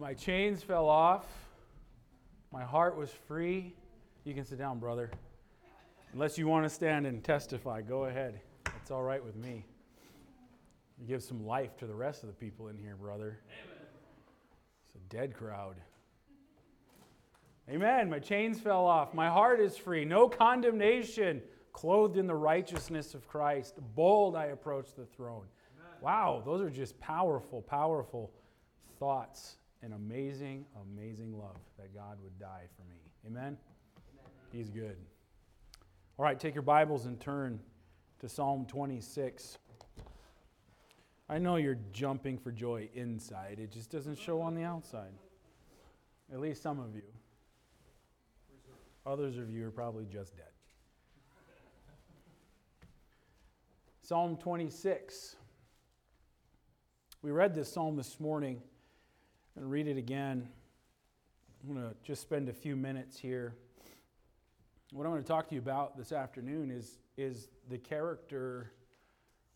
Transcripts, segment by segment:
My chains fell off. My heart was free. You can sit down, brother. Unless you want to stand and testify, go ahead. It's all right with me. You give some life to the rest of the people in here, brother. Amen. It's a dead crowd. Amen. My chains fell off. My heart is free. No condemnation. Clothed in the righteousness of Christ. Bold I approach the throne. Amen. Wow, those are just powerful, powerful thoughts and amazing, amazing love that God would die for me. Amen? Amen? He's good. All right, take your Bibles and turn to Psalm 26. I know you're jumping for joy inside, it just doesn't show on the outside. At least some of you. Others of you are probably just dead. Psalm 26. We read this psalm this morning and read it again. I'm going to just spend a few minutes here. What I'm going to talk to you about this afternoon is, is the character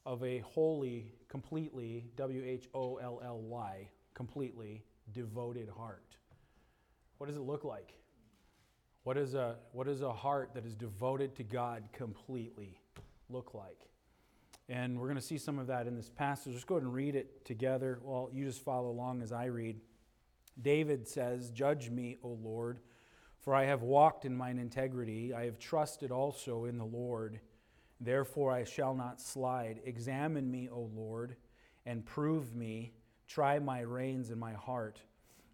of a holy, completely, W H O L L Y, completely devoted heart. What does it look like? What is a, what is a heart that is devoted to God completely look like? And we're going to see some of that in this passage. Let's go ahead and read it together. Well, you just follow along as I read. David says, Judge me, O Lord, for I have walked in mine integrity. I have trusted also in the Lord. Therefore I shall not slide. Examine me, O Lord, and prove me. Try my reins and my heart.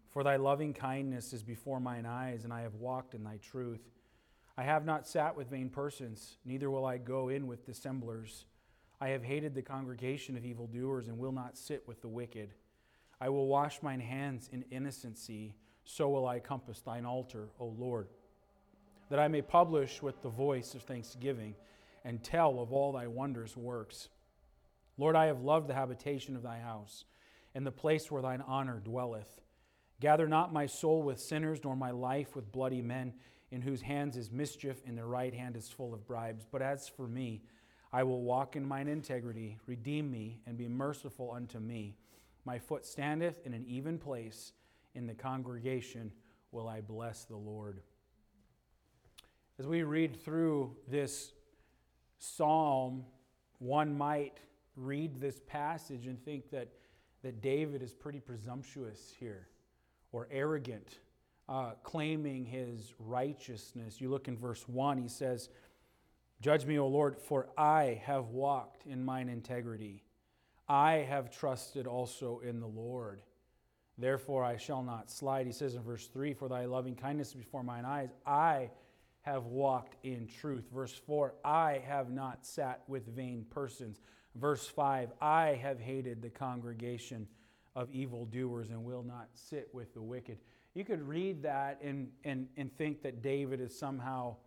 For thy loving kindness is before mine eyes, and I have walked in thy truth. I have not sat with vain persons, neither will I go in with dissemblers. I have hated the congregation of evildoers, and will not sit with the wicked. I will wash mine hands in innocency, so will I compass thine altar, O Lord, that I may publish with the voice of thanksgiving and tell of all thy wondrous works. Lord, I have loved the habitation of thy house, and the place where thine honor dwelleth. Gather not my soul with sinners, nor my life with bloody men, in whose hands is mischief, and their right hand is full of bribes. But as for me, I will walk in mine integrity. Redeem me, and be merciful unto me. My foot standeth in an even place. In the congregation will I bless the Lord. As we read through this psalm, one might read this passage and think that, that David is pretty presumptuous here or arrogant, uh, claiming his righteousness. You look in verse 1, he says, Judge me, O Lord, for I have walked in mine integrity. I have trusted also in the Lord. Therefore I shall not slide. He says in verse 3 For thy loving kindness before mine eyes, I have walked in truth. Verse 4 I have not sat with vain persons. Verse 5 I have hated the congregation of evildoers and will not sit with the wicked. You could read that and, and, and think that David is somehow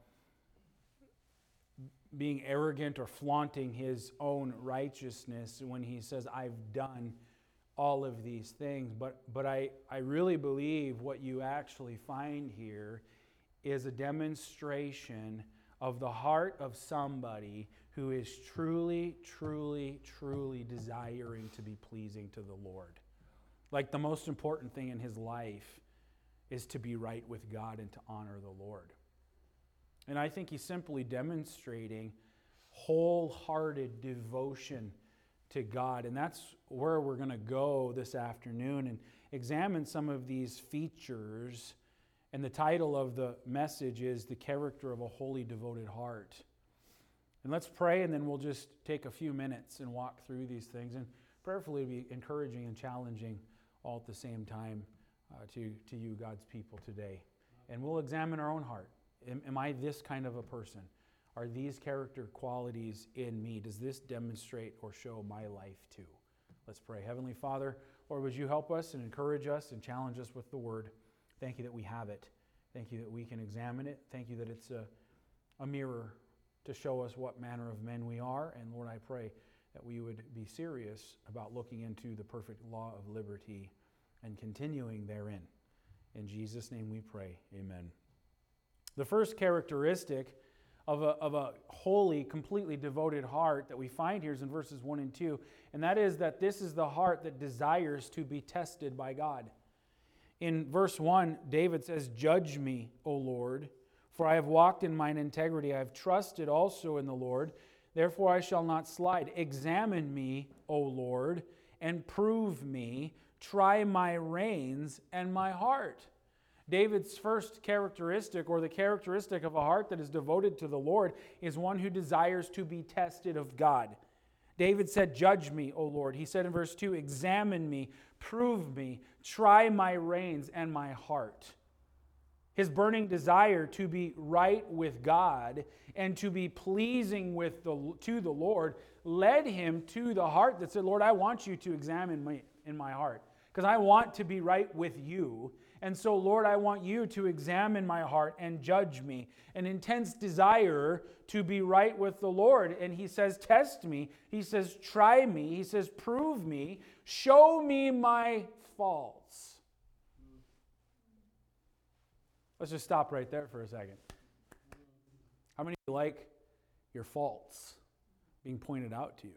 being arrogant or flaunting his own righteousness when he says, I've done all of these things. But, but I, I really believe what you actually find here is a demonstration of the heart of somebody who is truly, truly, truly desiring to be pleasing to the Lord. Like the most important thing in his life is to be right with God and to honor the Lord. And I think he's simply demonstrating wholehearted devotion to God. And that's where we're going to go this afternoon and examine some of these features. And the title of the message is The Character of a Holy Devoted Heart. And let's pray, and then we'll just take a few minutes and walk through these things. And prayerfully be encouraging and challenging all at the same time uh, to, to you, God's people, today. And we'll examine our own heart. Am, am I this kind of a person? Are these character qualities in me? Does this demonstrate or show my life too? Let's pray. Heavenly Father, Lord, would you help us and encourage us and challenge us with the word? Thank you that we have it. Thank you that we can examine it. Thank you that it's a, a mirror to show us what manner of men we are. And Lord, I pray that we would be serious about looking into the perfect law of liberty and continuing therein. In Jesus' name we pray. Amen. The first characteristic of a, of a holy, completely devoted heart that we find here is in verses 1 and 2, and that is that this is the heart that desires to be tested by God. In verse 1, David says, Judge me, O Lord, for I have walked in mine integrity. I have trusted also in the Lord. Therefore I shall not slide. Examine me, O Lord, and prove me. Try my reins and my heart. David's first characteristic, or the characteristic of a heart that is devoted to the Lord, is one who desires to be tested of God. David said, Judge me, O Lord. He said in verse 2, Examine me, prove me, try my reins and my heart. His burning desire to be right with God and to be pleasing with the, to the Lord led him to the heart that said, Lord, I want you to examine me in my heart because I want to be right with you. And so, Lord, I want you to examine my heart and judge me. An intense desire to be right with the Lord. And he says, Test me. He says, Try me. He says, Prove me. Show me my faults. Let's just stop right there for a second. How many of you like your faults being pointed out to you?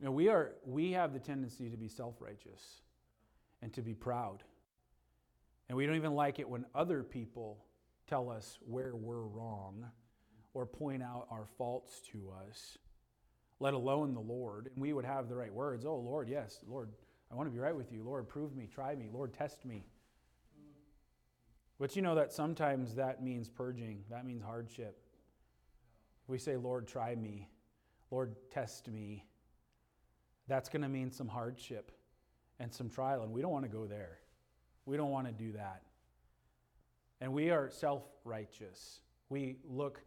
You know, we, are, we have the tendency to be self righteous and to be proud. And we don't even like it when other people tell us where we're wrong or point out our faults to us, let alone the Lord. And we would have the right words Oh, Lord, yes, Lord, I want to be right with you. Lord, prove me, try me. Lord, test me. But you know that sometimes that means purging, that means hardship. we say, Lord, try me, Lord, test me, that's going to mean some hardship and some trial. And we don't want to go there. We don't want to do that. And we are self righteous. We look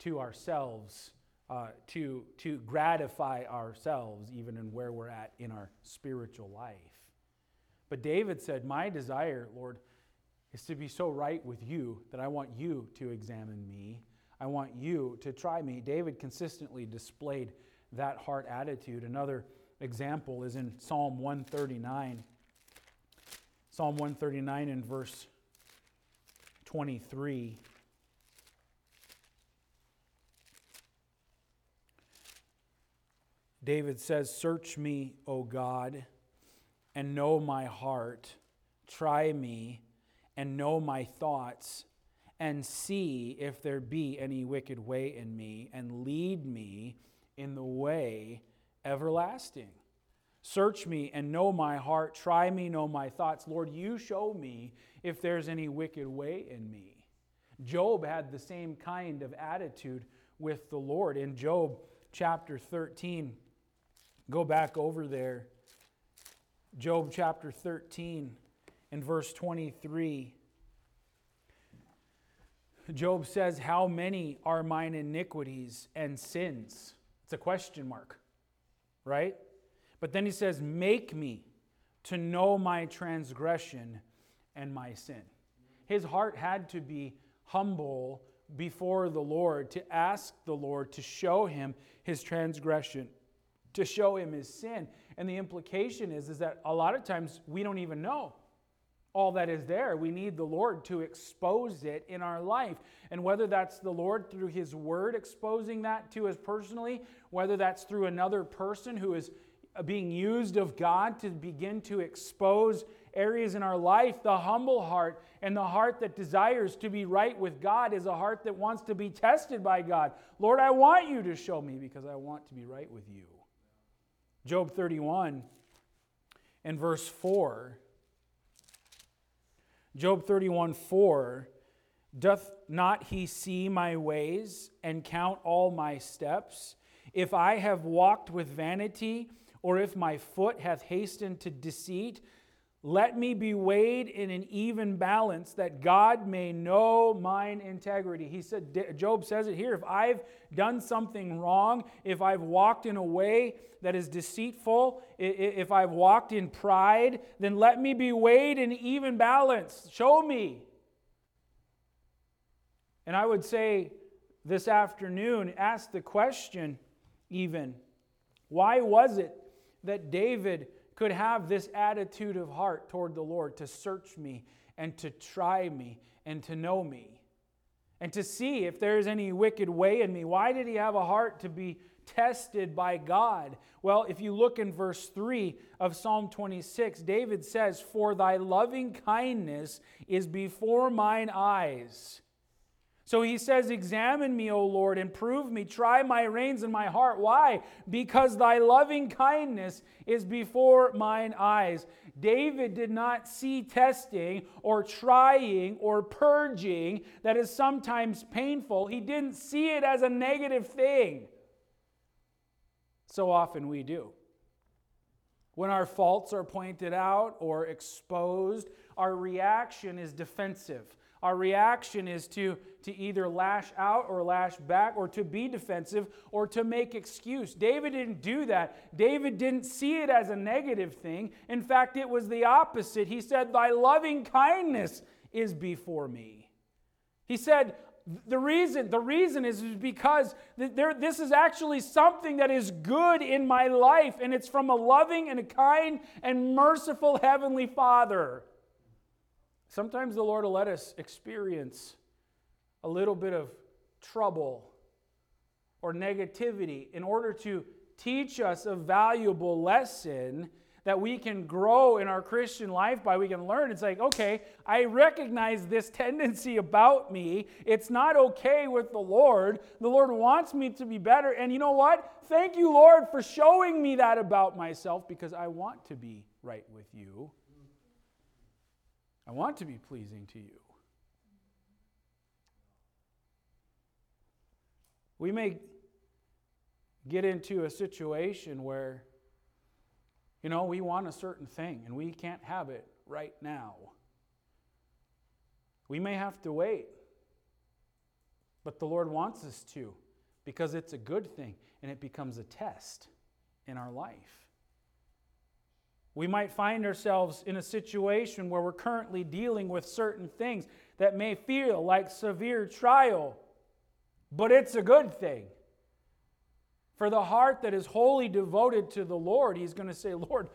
to ourselves uh, to, to gratify ourselves, even in where we're at in our spiritual life. But David said, My desire, Lord, is to be so right with you that I want you to examine me. I want you to try me. David consistently displayed that heart attitude. Another example is in Psalm 139. Psalm 139 in verse 23. David says, Search me, O God, and know my heart. Try me and know my thoughts, and see if there be any wicked way in me, and lead me in the way everlasting. Search me and know my heart. Try me, know my thoughts. Lord, you show me if there's any wicked way in me. Job had the same kind of attitude with the Lord. In Job chapter 13, go back over there. Job chapter 13 and verse 23. Job says, How many are mine iniquities and sins? It's a question mark right? But then he says, Make me to know my transgression and my sin. His heart had to be humble before the Lord to ask the Lord to show him his transgression, to show him his sin. And the implication is, is that a lot of times we don't even know all that is there. We need the Lord to expose it in our life. And whether that's the Lord through His Word exposing that to us personally, whether that's through another person who is Uh, being used of God to begin to expose areas in our life, the humble heart and the heart that desires to be right with God is a heart that wants to be tested by God. Lord, I want you to show me because I want to be right with you. Job 31 and verse 4 Job 31 4 Doth not he see my ways and count all my steps? If I have walked with vanity, or if my foot hath hastened to deceit, let me be weighed in an even balance that God may know mine integrity. He said, Job says it here if I've done something wrong, if I've walked in a way that is deceitful, if I've walked in pride, then let me be weighed in even balance. Show me. And I would say this afternoon, ask the question even why was it that David could have this attitude of heart toward the Lord to search me and to try me and to know me and to see if there is any wicked way in me. Why did he have a heart to be tested by God? Well, if you look in verse 3 of Psalm 26, David says, For thy loving kindness is before mine eyes. So he says, Examine me, O Lord, and prove me. Try my reins and my heart. Why? Because thy loving kindness is before mine eyes. David did not see testing or trying or purging that is sometimes painful. He didn't see it as a negative thing. So often we do. When our faults are pointed out or exposed, our reaction is defensive. Our reaction is to, to either lash out or lash back or to be defensive or to make excuse. David didn't do that. David didn't see it as a negative thing. In fact, it was the opposite. He said, Thy loving kindness is before me. He said, the reason, the reason is because there, this is actually something that is good in my life, and it's from a loving and a kind and merciful Heavenly Father. Sometimes the Lord will let us experience a little bit of trouble or negativity in order to teach us a valuable lesson that we can grow in our Christian life by. We can learn. It's like, okay, I recognize this tendency about me. It's not okay with the Lord. The Lord wants me to be better. And you know what? Thank you, Lord, for showing me that about myself because I want to be right with you. I want to be pleasing to you. We may get into a situation where, you know, we want a certain thing and we can't have it right now. We may have to wait, but the Lord wants us to because it's a good thing and it becomes a test in our life. We might find ourselves in a situation where we're currently dealing with certain things that may feel like severe trial, but it's a good thing. For the heart that is wholly devoted to the Lord, He's going to say, Lord,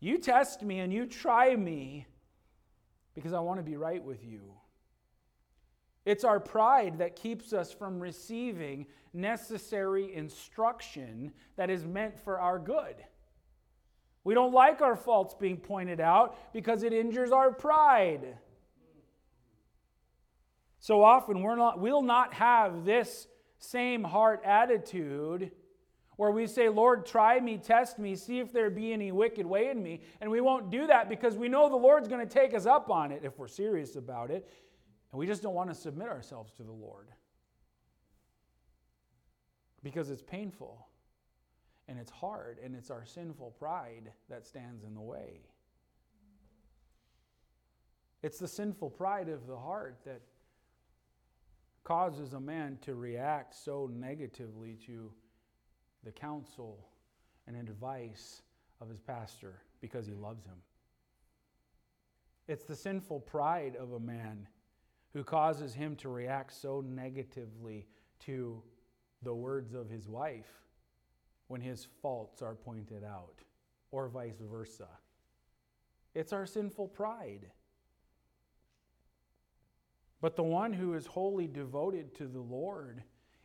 you test me and you try me because I want to be right with you. It's our pride that keeps us from receiving necessary instruction that is meant for our good. We don't like our faults being pointed out because it injures our pride. So often we're not, we'll not have this same heart attitude where we say, Lord, try me, test me, see if there be any wicked way in me. And we won't do that because we know the Lord's going to take us up on it if we're serious about it. And we just don't want to submit ourselves to the Lord because it's painful and it's hard, and it's our sinful pride that stands in the way. It's the sinful pride of the heart that causes a man to react so negatively to the counsel and advice of his pastor because he loves him. It's the sinful pride of a man who causes him to react so negatively to the words of his wife when his faults are pointed out, or vice versa. It's our sinful pride. But the one who is wholly devoted to the Lord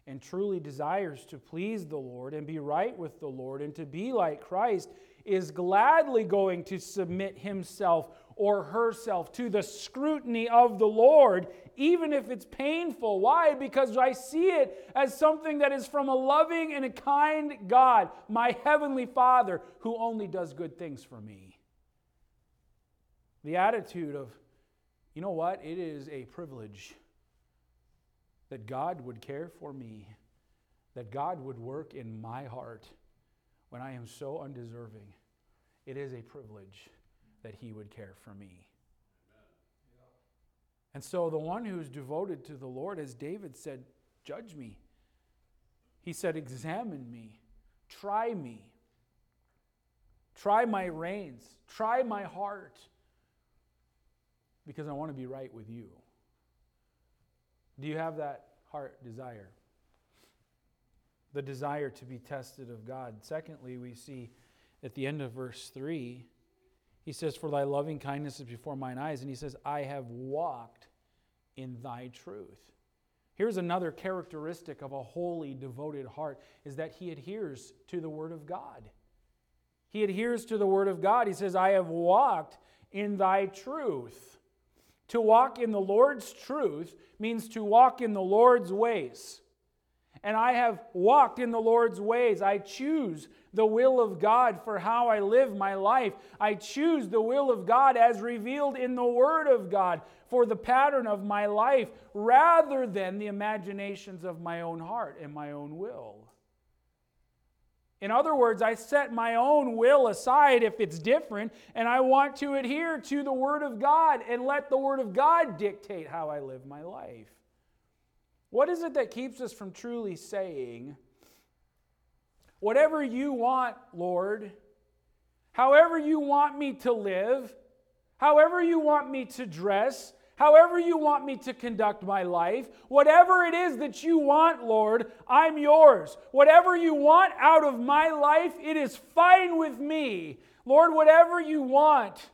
and truly desires to please the Lord and be right with the Lord and to be like Christ is gladly going to submit himself or herself to the scrutiny of the Lord, even if it's painful. Why? Because I see it as something that is from a loving and a kind God, my heavenly Father, who only does good things for me. The attitude of, you know what? It is a privilege that God would care for me, that God would work in my heart when I am so undeserving. It is a privilege that he would care for me. And so the one who's devoted to the Lord, as David said, judge me. He said, examine me, try me, try my reins, try my heart, because I want to be right with you. Do you have that heart desire? The desire to be tested of God. Secondly, we see at the end of verse 3 he says, For thy loving kindness is before mine eyes. And he says, I have walked in thy truth. Here's another characteristic of a holy, devoted heart is that he adheres to the Word of God. He adheres to the Word of God. He says, I have walked in thy truth. To walk in the Lord's truth means to walk in the Lord's ways. And I have walked in the Lord's ways. I choose the will of God for how I live my life. I choose the will of God as revealed in the Word of God for the pattern of my life rather than the imaginations of my own heart and my own will. In other words, I set my own will aside if it's different, and I want to adhere to the Word of God and let the Word of God dictate how I live my life. What is it that keeps us from truly saying, Whatever you want, Lord, however you want me to live, however you want me to dress, however you want me to conduct my life, whatever it is that you want, Lord, I'm yours. Whatever you want out of my life, it is fine with me. Lord, whatever you want,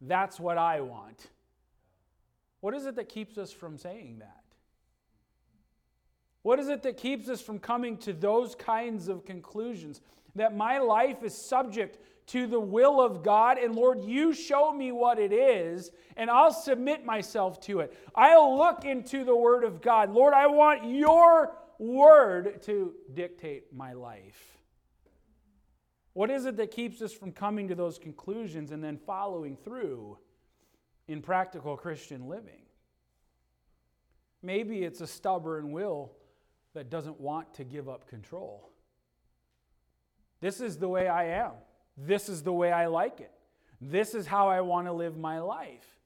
that's what I want. What is it that keeps us from saying that? What is it that keeps us from coming to those kinds of conclusions? That my life is subject to the will of God, and Lord, you show me what it is, and I'll submit myself to it. I'll look into the Word of God. Lord, I want your Word to dictate my life. What is it that keeps us from coming to those conclusions and then following through in practical Christian living? Maybe it's a stubborn will that doesn't want to give up control. This is the way I am. This is the way I like it. This is how I want to live my life.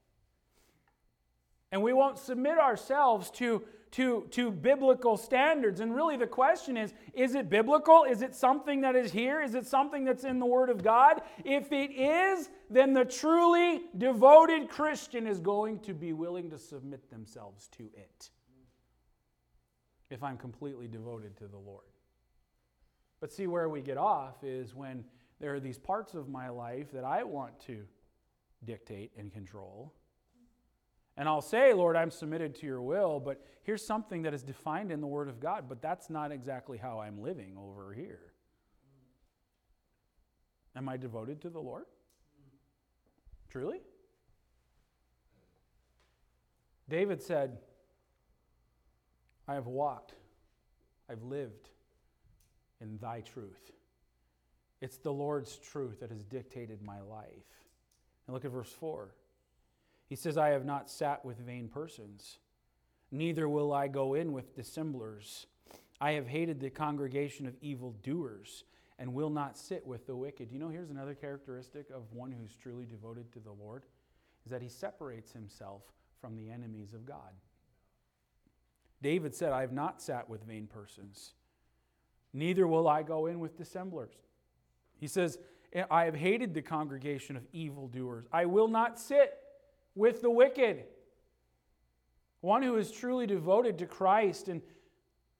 And we won't submit ourselves to, to, to biblical standards. And really, the question is is it biblical? Is it something that is here? Is it something that's in the Word of God? If it is, then the truly devoted Christian is going to be willing to submit themselves to it if I'm completely devoted to the Lord. But see, where we get off is when there are these parts of my life that I want to dictate and control. And I'll say, Lord, I'm submitted to your will, but here's something that is defined in the Word of God, but that's not exactly how I'm living over here. Am I devoted to the Lord? Truly? David said, I have walked, I've lived in thy truth. It's the Lord's truth that has dictated my life. And look at verse 4. He says, I have not sat with vain persons, neither will I go in with dissemblers. I have hated the congregation of evildoers and will not sit with the wicked. You know, here's another characteristic of one who's truly devoted to the Lord is that he separates himself from the enemies of God. David said, I have not sat with vain persons, neither will I go in with dissemblers. He says, I have hated the congregation of evildoers. I will not sit with the wicked. One who is truly devoted to Christ and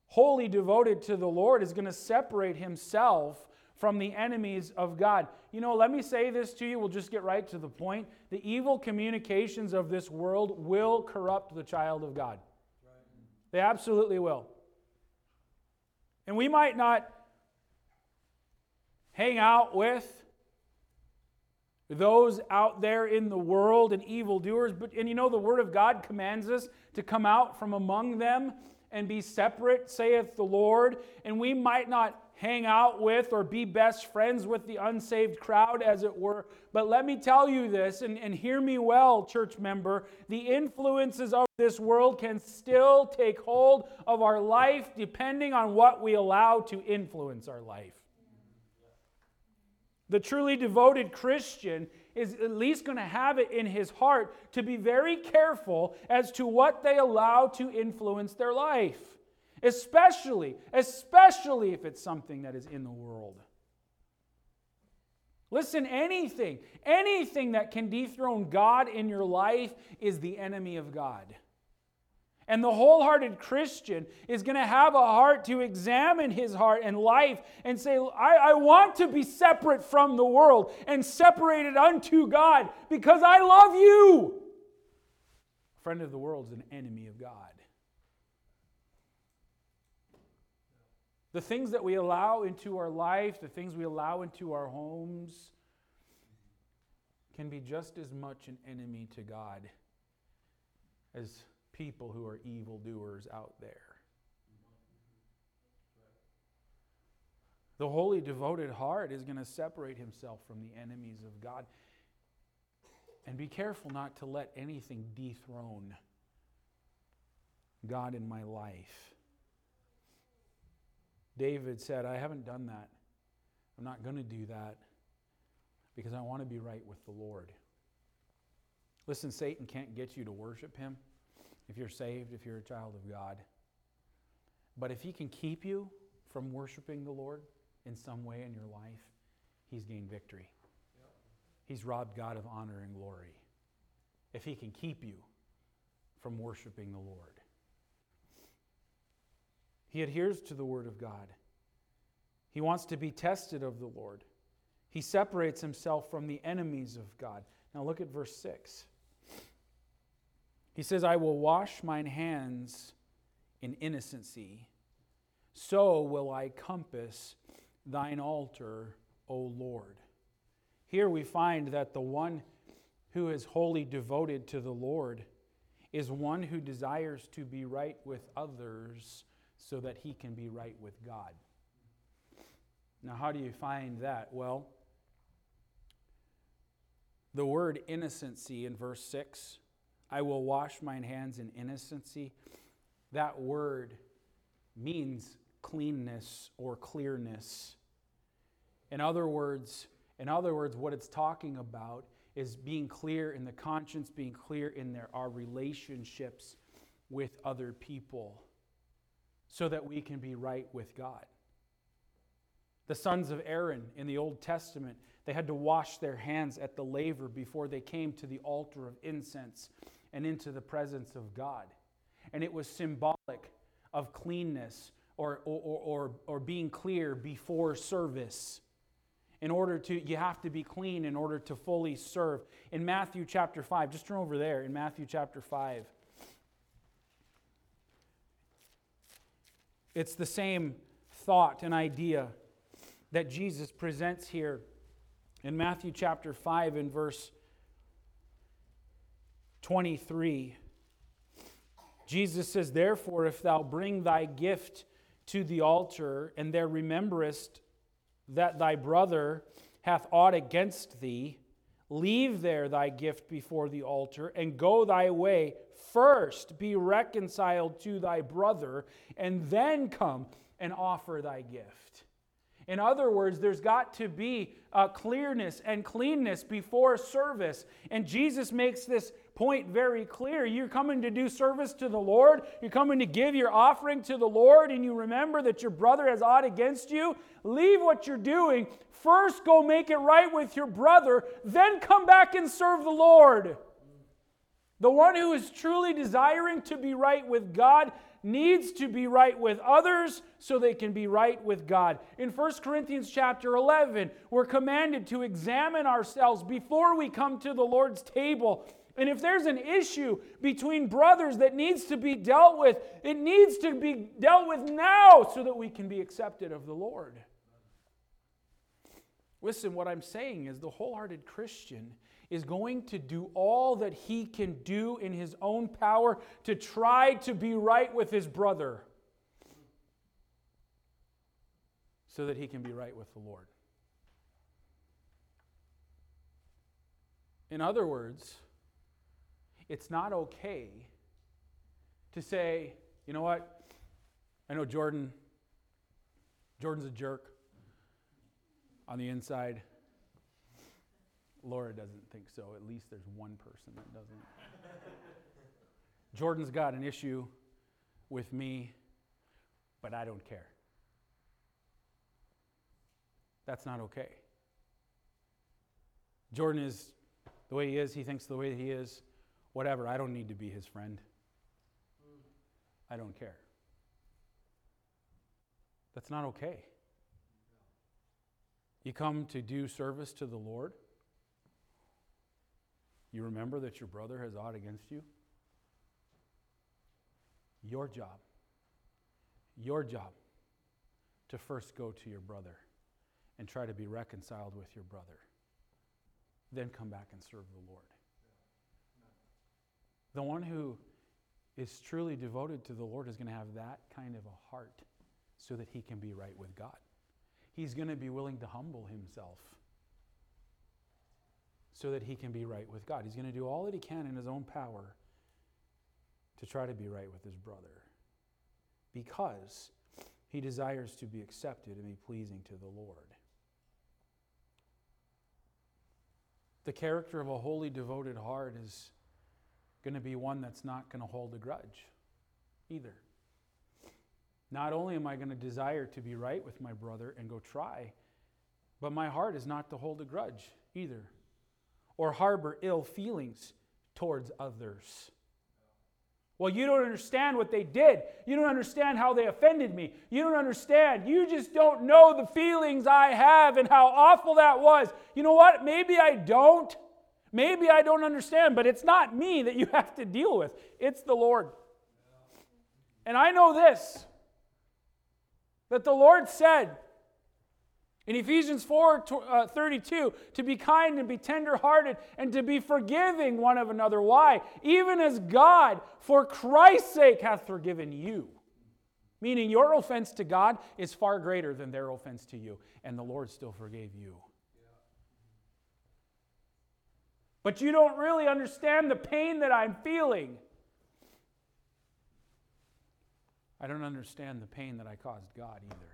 wholly devoted to the Lord is going to separate himself from the enemies of God. You know, let me say this to you. We'll just get right to the point. The evil communications of this world will corrupt the child of God. They absolutely will. And we might not hang out with those out there in the world and evildoers, but and you know the word of God commands us to come out from among them and be separate, saith the Lord, and we might not hang out with or be best friends with the unsaved crowd, as it were. But let me tell you this, and, and hear me well, church member the influences of this world can still take hold of our life depending on what we allow to influence our life. The truly devoted Christian is at least going to have it in his heart to be very careful as to what they allow to influence their life especially, especially if it's something that is in the world. Listen, anything, anything that can dethrone God in your life is the enemy of God. And the wholehearted Christian is going to have a heart to examine his heart and life and say, I, I, want to be separate from the world and separated unto God because I love you. A friend of the world is an enemy of God. The things that we allow into our life, the things we allow into our homes, can be just as much an enemy to God as people who are evildoers out there. The holy, devoted heart is going to separate himself from the enemies of God. And be careful not to let anything dethrone God in my life. David said, I haven't done that. I'm not going to do that because I want to be right with the Lord. Listen, Satan can't get you to worship him if you're saved, if you're a child of God. But if he can keep you from worshiping the Lord in some way in your life, he's gained victory. He's robbed God of honor and glory. If he can keep you from worshiping the Lord, he adheres to the Word of God. He wants to be tested of the Lord. He separates himself from the enemies of God. Now look at verse 6. He says, I will wash mine hands in innocency, so will I compass thine altar, O Lord. Here we find that the one who is wholly devoted to the Lord is one who desires to be right with others so that he can be right with God. Now, how do you find that? Well, the word innocency in verse 6 I will wash mine hands in innocency. That word means cleanness or clearness. In other words, in other words, what it's talking about is being clear in the conscience, being clear in their, our relationships with other people so that we can be right with God. The sons of Aaron in the Old Testament, they had to wash their hands at the laver before they came to the altar of incense and into the presence of God. And it was symbolic of cleanness or, or, or, or, being clear before service. In order to, you have to be clean in order to fully serve. In Matthew chapter 5, just turn over there in Matthew chapter 5. It's the same thought and idea that Jesus presents here in Matthew chapter 5 and verse 23. Jesus says, Therefore, if thou bring thy gift to the altar, and there rememberest that thy brother hath aught against thee, leave there thy gift before the altar, and go thy way. First be reconciled to thy brother, and then come and offer thy gift. In other words, there's got to be a clearness and cleanness before service. And Jesus makes this point very clear. You're coming to do service to the Lord, you're coming to give your offering to the Lord, and you remember that your brother has aught against you. Leave what you're doing. First, go make it right with your brother, then come back and serve the Lord. The one who is truly desiring to be right with God needs to be right with others so they can be right with God. In 1 Corinthians chapter 11, we're commanded to examine ourselves before we come to the Lord's table. And if there's an issue between brothers that needs to be dealt with, it needs to be dealt with now so that we can be accepted of the Lord. Listen, what I'm saying is the wholehearted Christian is going to do all that he can do in his own power to try to be right with his brother so that he can be right with the Lord. In other words, it's not okay to say, you know what? I know Jordan, Jordan's a jerk on the inside. Laura doesn't think so. At least there's one person that doesn't. Jordan's got an issue with me, but I don't care. That's not okay. Jordan is the way he is, he thinks the way he is, whatever. I don't need to be his friend. I don't care. That's not okay. You come to do service to the Lord. You remember that your brother has aught against you? Your job, your job to first go to your brother and try to be reconciled with your brother. Then come back and serve the Lord. The one who is truly devoted to the Lord is going to have that kind of a heart so that he can be right with God. He's going to be willing to humble himself so that he can be right with God. He's going to do all that he can in his own power to try to be right with his brother because he desires to be accepted and be pleasing to the Lord. The character of a holy, devoted heart is going to be one that's not going to hold a grudge either. Not only am I going to desire to be right with my brother and go try, but my heart is not to hold a grudge either or harbor ill feelings towards others. Well, you don't understand what they did. You don't understand how they offended me. You don't understand. You just don't know the feelings I have and how awful that was. You know what? Maybe I don't. Maybe I don't understand, but it's not me that you have to deal with, it's the Lord. And I know this that the Lord said, in Ephesians 4 uh, 32, to be kind and be tenderhearted and to be forgiving one of another. Why? Even as God, for Christ's sake, hath forgiven you. Meaning your offense to God is far greater than their offense to you, and the Lord still forgave you. But you don't really understand the pain that I'm feeling. I don't understand the pain that I caused God either.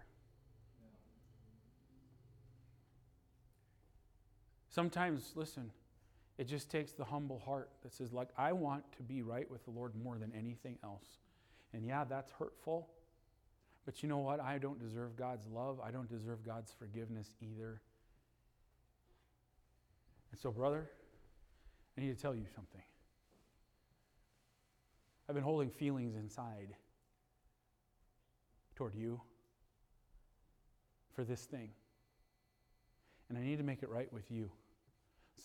Sometimes, listen, it just takes the humble heart that says, like, I want to be right with the Lord more than anything else. And yeah, that's hurtful. But you know what? I don't deserve God's love. I don't deserve God's forgiveness either. And so, brother, I need to tell you something. I've been holding feelings inside toward you for this thing. And I need to make it right with you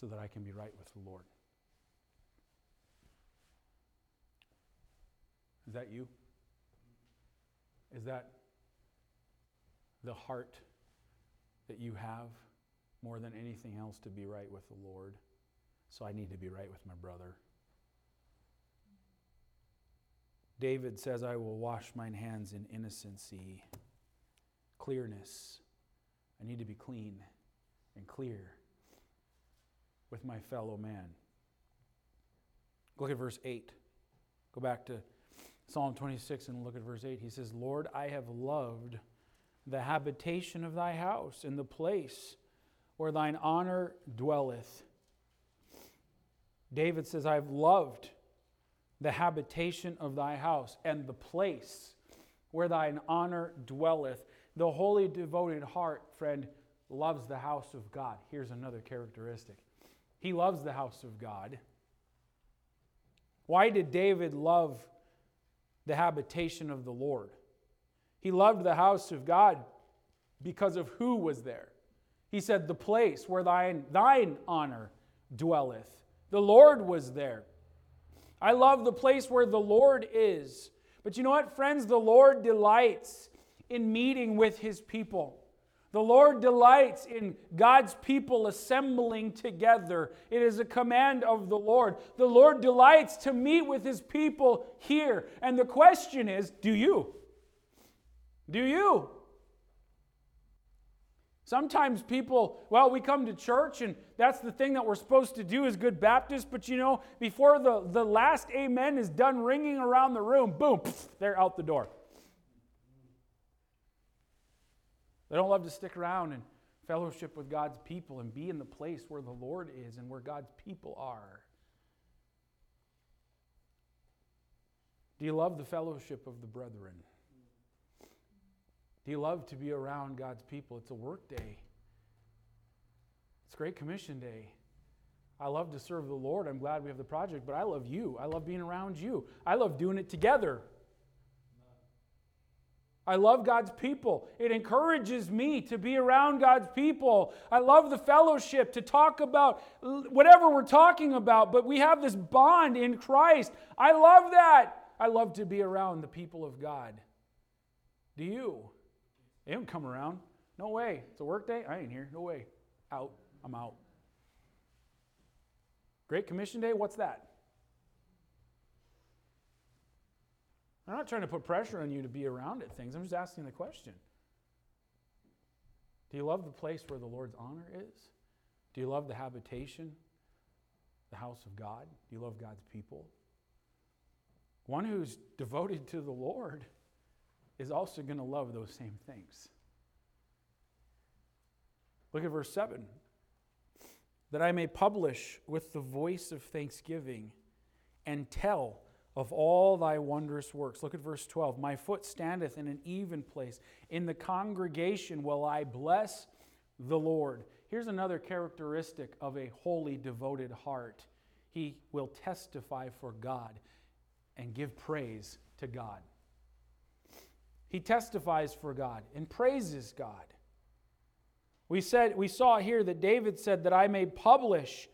so that I can be right with the Lord. Is that you? Is that the heart that you have more than anything else to be right with the Lord? So I need to be right with my brother. David says, I will wash mine hands in innocency, clearness. I need to be clean and clear with my fellow man. Look at verse 8. Go back to Psalm 26 and look at verse 8. He says, Lord, I have loved the habitation of thy house and the place where thine honor dwelleth. David says, I've loved the habitation of thy house and the place where thine honor dwelleth. The holy, devoted heart, friend, loves the house of God. Here's another characteristic he loves the house of God. Why did David love the habitation of the Lord? He loved the house of God because of who was there. He said, The place where thine, thine honor dwelleth. The Lord was there. I love the place where the Lord is. But you know what, friends? The Lord delights in meeting with his people. The Lord delights in God's people assembling together. It is a command of the Lord. The Lord delights to meet with his people here. And the question is do you? Do you? Sometimes people, well, we come to church and that's the thing that we're supposed to do as good Baptists, but you know, before the, the last amen is done ringing around the room, boom, they're out the door. They don't love to stick around and fellowship with God's people and be in the place where the Lord is and where God's people are. Do you love the fellowship of the brethren? Do you love to be around God's people? It's a work day. It's Great Commission Day. I love to serve the Lord. I'm glad we have the project, but I love you. I love being around you. I love doing it together. I love God's people. It encourages me to be around God's people. I love the fellowship to talk about whatever we're talking about, but we have this bond in Christ. I love that. I love to be around the people of God. Do you? They don't come around. No way. It's a work day. I ain't here. No way. Out. I'm out. Great Commission Day? What's that? I'm not trying to put pressure on you to be around at things. I'm just asking the question. Do you love the place where the Lord's honor is? Do you love the habitation, the house of God? Do you love God's people? One who's devoted to the Lord is also going to love those same things. Look at verse 7 that I may publish with the voice of thanksgiving and tell of all thy wondrous works. Look at verse 12. My foot standeth in an even place. In the congregation will I bless the Lord. Here's another characteristic of a holy, devoted heart he will testify for God and give praise to God. He testifies for God and praises God. We said we saw here that David said that I may publish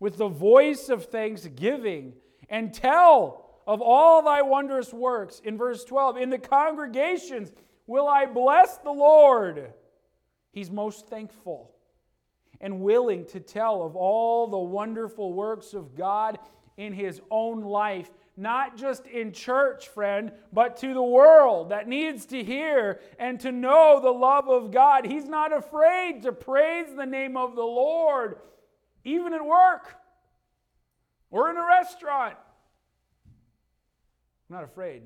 with the voice of thanksgiving and tell of all thy wondrous works. In verse 12, in the congregations will I bless the Lord. He's most thankful and willing to tell of all the wonderful works of God in his own life, not just in church, friend, but to the world that needs to hear and to know the love of God. He's not afraid to praise the name of the Lord, even at work or in a restaurant. I'm not afraid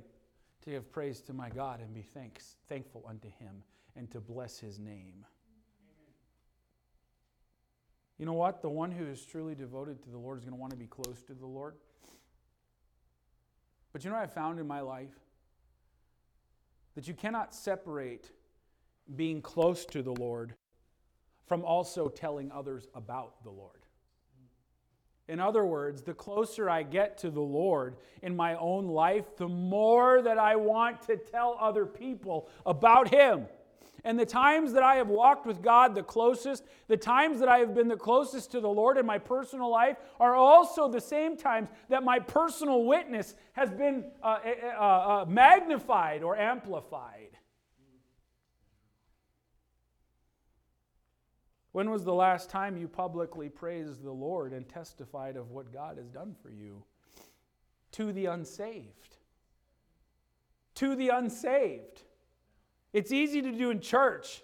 to give praise to my God and be thanks, thankful unto him and to bless his name. You know what? The one who is truly devoted to the Lord is going to want to be close to the Lord. But you know what I found in my life? That you cannot separate being close to the Lord from also telling others about the Lord. In other words, the closer I get to the Lord in my own life, the more that I want to tell other people about Him. And the times that I have walked with God the closest, the times that I have been the closest to the Lord in my personal life, are also the same times that my personal witness has been uh, uh, uh, magnified or amplified. When was the last time you publicly praised the Lord and testified of what God has done for you? To the unsaved. To the unsaved. It's easy to do in church.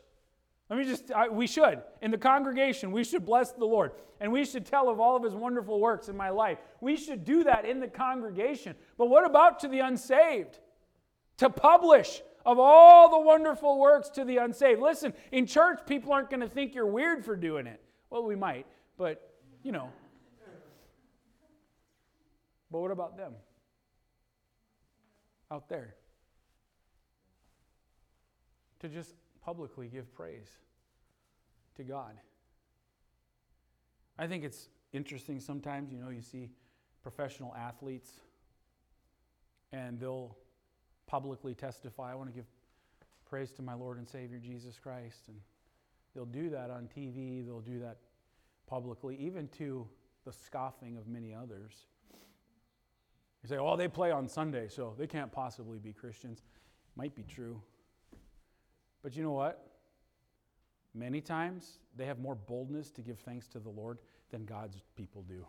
Let me just, I, we should. In the congregation, we should bless the Lord. And we should tell of all of his wonderful works in my life. We should do that in the congregation. But what about to the unsaved? To publish of all the wonderful works to the unsaved. Listen, in church, people aren't going to think you're weird for doing it. Well, we might, but you know. But what about them? Out there. To just publicly give praise to God. I think it's interesting sometimes, you know, you see professional athletes and they'll publicly testify, I want to give praise to my Lord and Savior Jesus Christ. And they'll do that on TV, they'll do that publicly, even to the scoffing of many others. You say, oh, they play on Sunday, so they can't possibly be Christians. Might be true. But you know what? Many times they have more boldness to give thanks to the Lord than God's people do.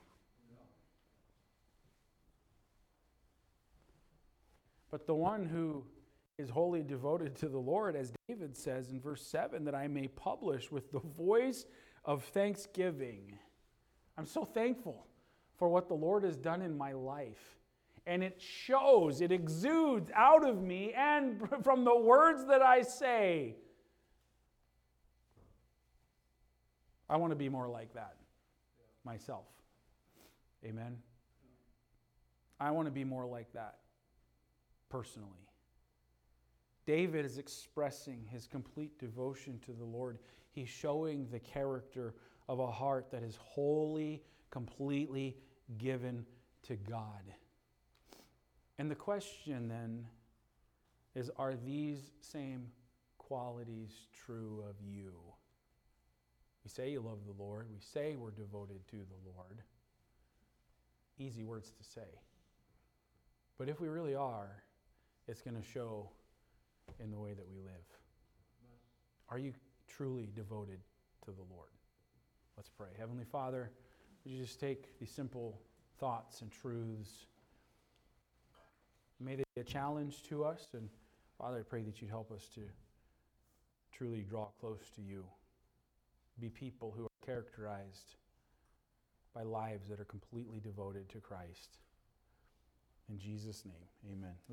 But the one who is wholly devoted to the Lord, as David says in verse 7, that I may publish with the voice of thanksgiving. I'm so thankful for what the Lord has done in my life. And it shows, it exudes out of me and from the words that I say. I want to be more like that myself. Amen. I want to be more like that personally. David is expressing his complete devotion to the Lord. He's showing the character of a heart that is wholly, completely given to God. And the question then is are these same qualities true of you? We say you love the Lord, we say we're devoted to the Lord. Easy words to say. But if we really are, it's going to show in the way that we live. Are you truly devoted to the Lord? Let's pray. Heavenly Father, would you just take these simple thoughts and truths? May they be a challenge to us. And Father, I pray that you'd help us to truly draw close to you. Be people who are characterized by lives that are completely devoted to Christ. In Jesus' name, amen.